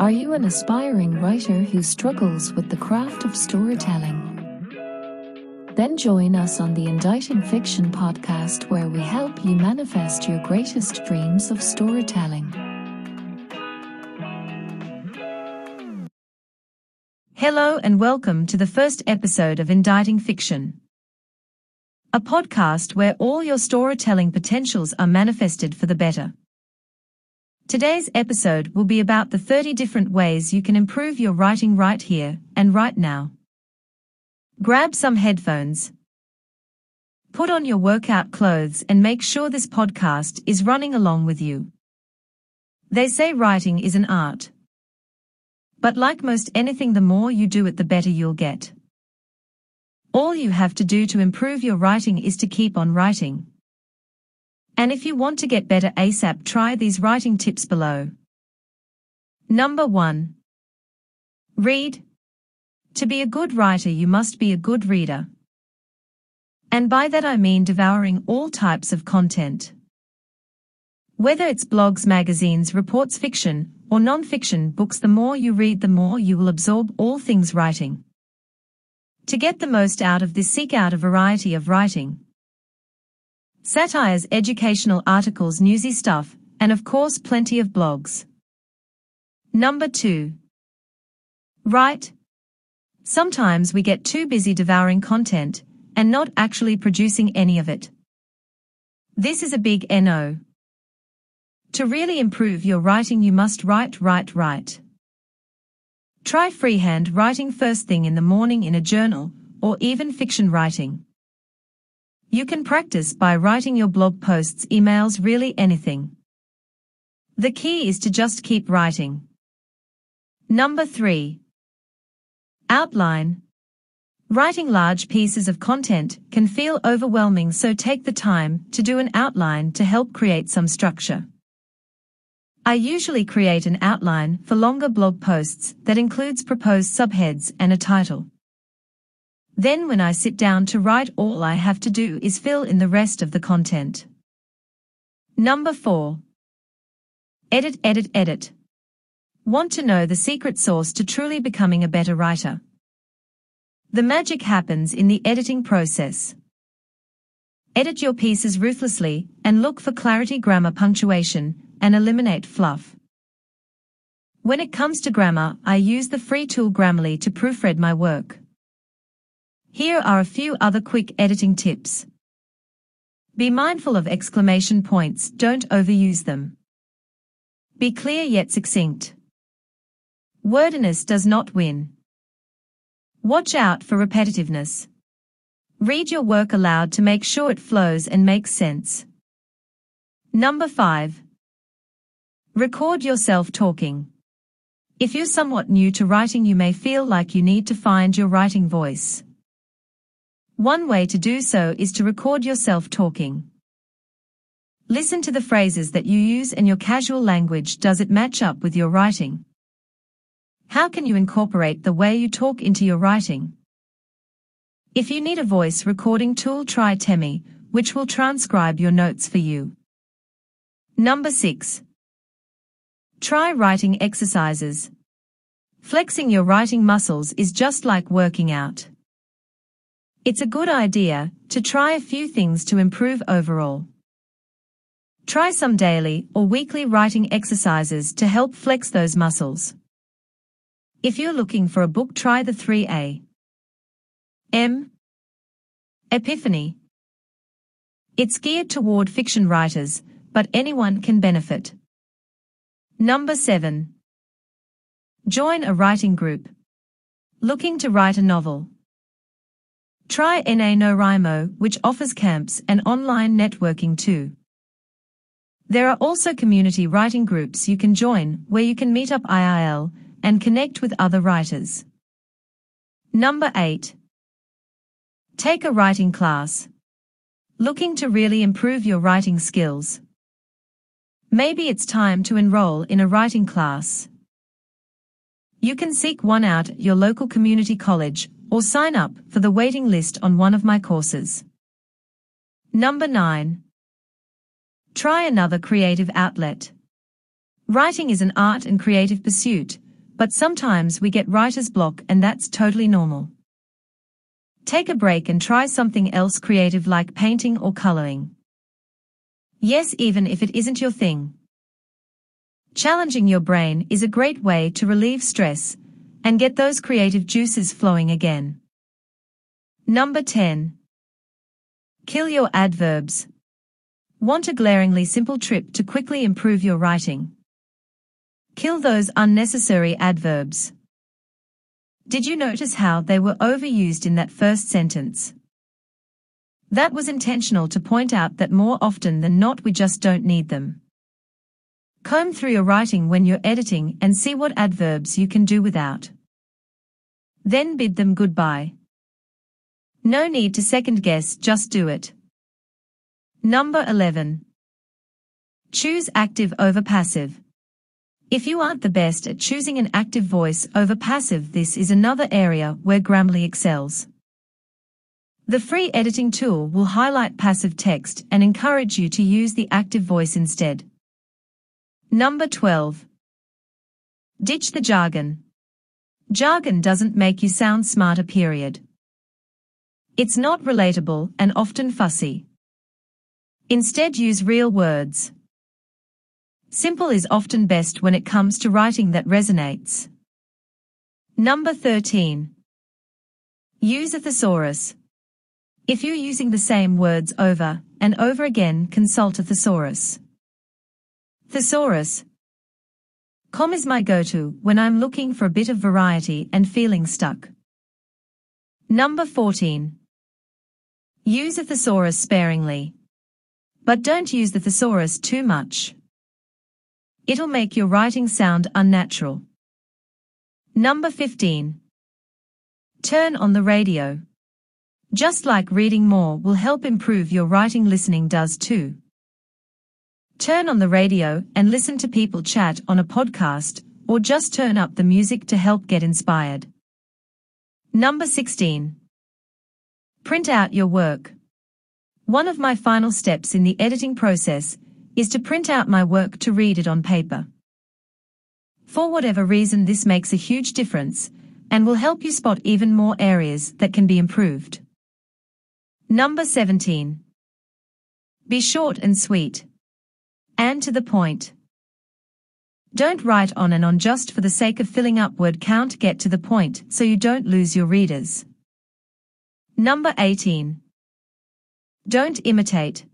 Are you an aspiring writer who struggles with the craft of storytelling? Then join us on the Inditing Fiction podcast, where we help you manifest your greatest dreams of storytelling. Hello and welcome to the first episode of Inditing Fiction, a podcast where all your storytelling potentials are manifested for the better. Today's episode will be about the 30 different ways you can improve your writing right here and right now. Grab some headphones. Put on your workout clothes and make sure this podcast is running along with you. They say writing is an art. But like most anything, the more you do it, the better you'll get. All you have to do to improve your writing is to keep on writing. And if you want to get better ASAP, try these writing tips below. Number 1. Read. To be a good writer, you must be a good reader. And by that I mean devouring all types of content. Whether it's blogs, magazines, reports, fiction, or non-fiction books, the more you read, the more you will absorb all things writing. To get the most out of this, seek out a variety of writing. Satires, educational articles, newsy stuff, and of course plenty of blogs. Number 2. Write. Sometimes we get too busy devouring content and not actually producing any of it. This is a big NO. To really improve your writing, you must write, write, write. Try freehand writing first thing in the morning in a journal or even fiction writing. You can practice by writing your blog posts, emails, really anything. The key is to just keep writing. Number 3. Outline. Writing large pieces of content can feel overwhelming so take the time to do an outline to help create some structure. I usually create an outline for longer blog posts that includes proposed subheads and a title. Then when I sit down to write all I have to do is fill in the rest of the content. Number 4. Edit, edit, edit. Want to know the secret sauce to truly becoming a better writer? The magic happens in the editing process. Edit your pieces ruthlessly and look for clarity, grammar, punctuation, and eliminate fluff. When it comes to grammar, I use the free tool Grammarly to proofread my work. Here are a few other quick editing tips. Be mindful of exclamation points, don't overuse them. Be clear yet succinct. Wordiness does not win. Watch out for repetitiveness. Read your work aloud to make sure it flows and makes sense. Number 5. Record yourself talking. If you're somewhat new to writing, you may feel like you need to find your writing voice. One way to do so is to record yourself talking. Listen to the phrases that you use and your casual language. Does it match up with your writing? How can you incorporate the way you talk into your writing? If you need a voice recording tool, try Temi, which will transcribe your notes for you. Number 6. Try writing exercises. Flexing your writing muscles is just like working out. It's a good idea to try a few things to improve overall. Try some daily or weekly writing exercises to help flex those muscles. If you're looking for a book, try the 3A. M. Epiphany. It's geared toward fiction writers, but anyone can benefit. Number 7. Join a writing group. Looking to write a novel. Try NaNoWriMo, which offers camps and online networking too. There are also community writing groups you can join where you can meet up IRL and connect with other writers. Number 8. Take a writing class. Looking to really improve your writing skills. Maybe it's time to enroll in a writing class. You can seek one out at your local community college or sign up for the waiting list on one of my courses. Number 9. Try another creative outlet. Writing is an art and creative pursuit, but sometimes we get writer's block and that's totally normal. Take a break and try something else creative like painting or coloring. Yes, even if it isn't your thing. Challenging your brain is a great way to relieve stress and get those creative juices flowing again. Number 10. Kill your adverbs. Want a glaringly simple trip to quickly improve your writing? Kill those unnecessary adverbs. Did you notice how they were overused in that first sentence? That was intentional to point out that more often than not we just don't need them. Comb through your writing when you're editing and see what adverbs you can do without. Then bid them goodbye. No need to second guess, just do it. Number 11. Choose active over passive. If you aren't the best at choosing an active voice over passive, this is another area where Grammarly excels. The free editing tool will highlight passive text and encourage you to use the active voice instead. Number 12. Ditch the jargon. Jargon doesn't make you sound smarter period. It's not relatable and often fussy. Instead use real words. Simple is often best when it comes to writing that resonates. Number 13. Use a thesaurus. If you're using the same words over and over again, consult a thesaurus. Thesaurus. Com is my go-to when I'm looking for a bit of variety and feeling stuck. Number 14. Use a thesaurus sparingly. But don't use the thesaurus too much. It'll make your writing sound unnatural. Number 15. Turn on the radio. Just like reading more will help improve your writing listening does too. Turn on the radio and listen to people chat on a podcast, or just turn up the music to help get inspired. Number 16. Print out your work. One of my final steps in the editing process is to print out my work to read it on paper. For whatever reason this makes a huge difference and will help you spot even more areas that can be improved. Number 17. Be short and sweet and to the point. Don't write on and on just for the sake of filling up word count get to the point so you don't lose your readers. Number 18. Don't imitate.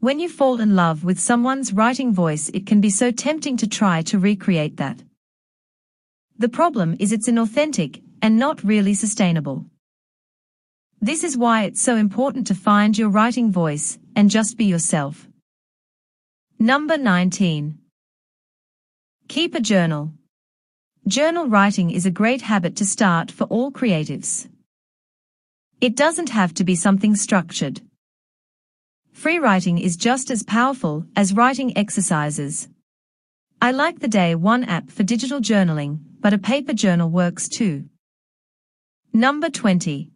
When you fall in love with someone's writing voice it can be so tempting to try to recreate that. The problem is it's inauthentic and not really sustainable. This is why it's so important to find your writing voice and just be yourself. Number 19. Keep a journal. Journal writing is a great habit to start for all creatives. It doesn't have to be something structured. Free writing is just as powerful as writing exercises. I like the Day One app for digital journaling, but a paper journal works too. Number 20.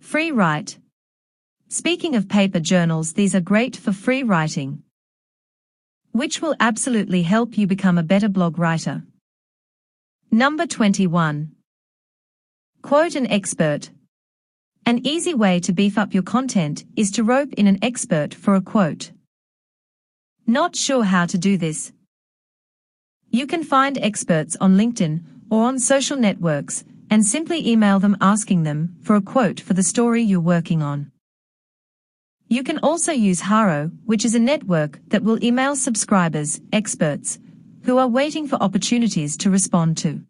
Free write. Speaking of paper journals, these are great for free writing which will absolutely help you become a better blog writer. Number 21. Quote an expert. An easy way to beef up your content is to rope in an expert for a quote. Not sure how to do this? You can find experts on LinkedIn or on social networks and simply email them asking them for a quote for the story you're working on. You can also use Haro, which is a network that will email subscribers, experts, who are waiting for opportunities to respond to.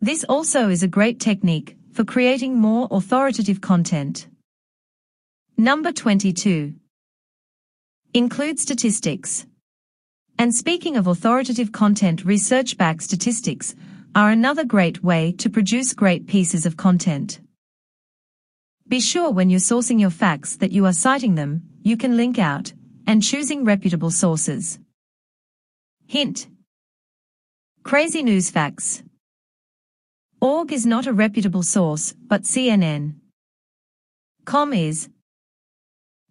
This also is a great technique for creating more authoritative content. Number 22. Include statistics. And speaking of authoritative content, research-backed statistics are another great way to produce great pieces of content. Be sure when you're sourcing your facts that you are citing them, you can link out, and choosing reputable sources. Hint. Crazy news facts. Org is not a reputable source, but CNN. Com is.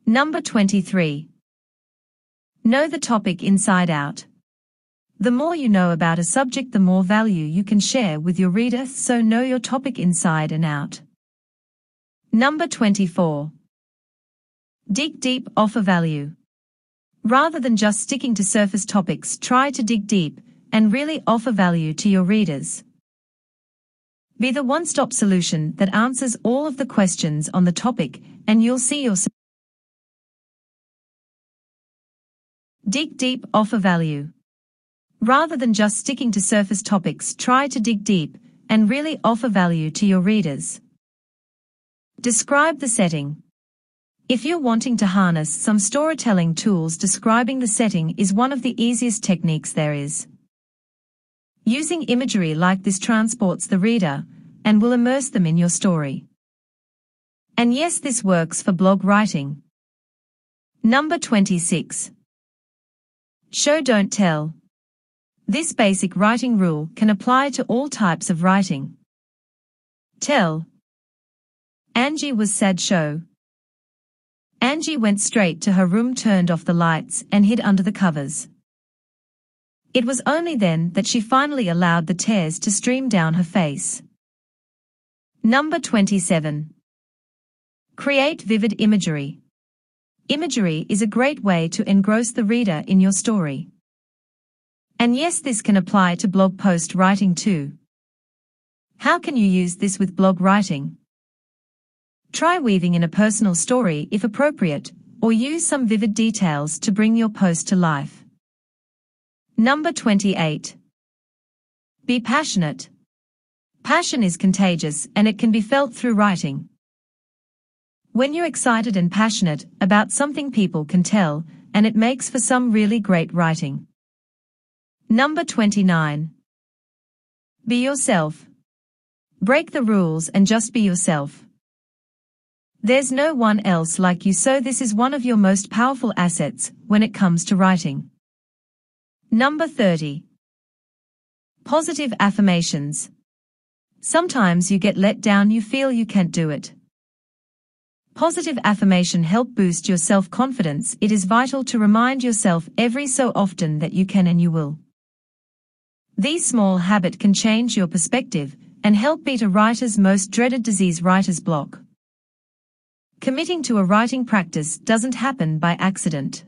Number 23. Know the topic inside out. The more you know about a subject, the more value you can share with your reader, so know your topic inside and out. Number 24. Dig deep, offer value. Rather than just sticking to surface topics, try to dig deep and really offer value to your readers. Be the one-stop solution that answers all of the questions on the topic and you'll see yourself. Dig deep, offer value. Rather than just sticking to surface topics, try to dig deep and really offer value to your readers. Describe the setting. If you're wanting to harness some storytelling tools, describing the setting is one of the easiest techniques there is. Using imagery like this transports the reader and will immerse them in your story. And yes, this works for blog writing. Number 26. Show don't tell. This basic writing rule can apply to all types of writing. Tell. Angie was sad show. Angie went straight to her room turned off the lights and hid under the covers. It was only then that she finally allowed the tears to stream down her face. Number 27. Create vivid imagery. Imagery is a great way to engross the reader in your story. And yes, this can apply to blog post writing too. How can you use this with blog writing? Try weaving in a personal story if appropriate, or use some vivid details to bring your post to life. Number 28. Be passionate. Passion is contagious and it can be felt through writing. When you're excited and passionate about something people can tell, and it makes for some really great writing. Number 29. Be yourself. Break the rules and just be yourself. There's no one else like you so this is one of your most powerful assets when it comes to writing. Number 30. Positive affirmations. Sometimes you get let down you feel you can't do it. Positive affirmation help boost your self-confidence. It is vital to remind yourself every so often that you can and you will. These small habits can change your perspective and help beat a writer's most dreaded disease writer's block. Committing to a writing practice doesn't happen by accident.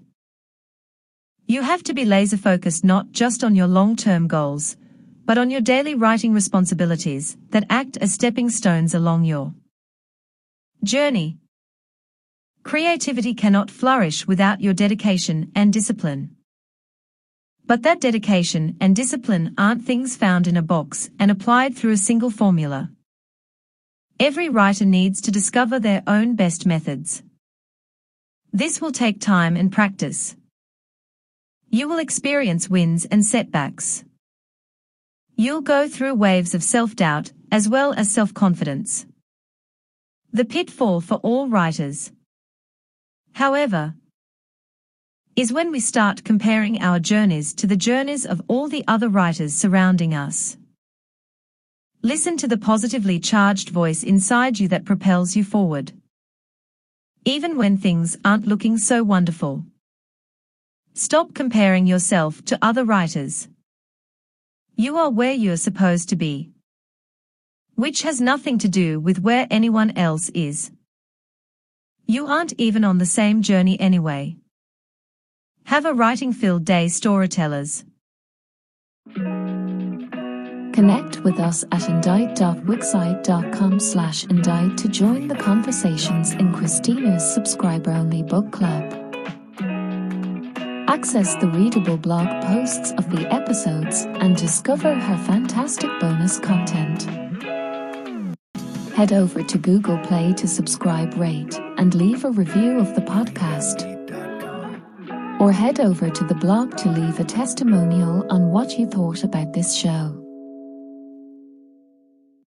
You have to be laser focused not just on your long-term goals, but on your daily writing responsibilities that act as stepping stones along your journey. Creativity cannot flourish without your dedication and discipline. But that dedication and discipline aren't things found in a box and applied through a single formula. Every writer needs to discover their own best methods. This will take time and practice. You will experience wins and setbacks. You'll go through waves of self-doubt as well as self-confidence. The pitfall for all writers. However, is when we start comparing our journeys to the journeys of all the other writers surrounding us. Listen to the positively charged voice inside you that propels you forward. Even when things aren't looking so wonderful. Stop comparing yourself to other writers. You are where you're supposed to be. Which has nothing to do with where anyone else is. You aren't even on the same journey anyway. Have a writing-filled day storytellers. Connect with us at indite.wixsite.com slash indite to join the conversations in Christina's subscriber-only book club. Access the readable blog posts of the episodes and discover her fantastic bonus content. Head over to Google Play to subscribe, rate, and leave a review of the podcast or head over to the blog to leave a testimonial on what you thought about this show.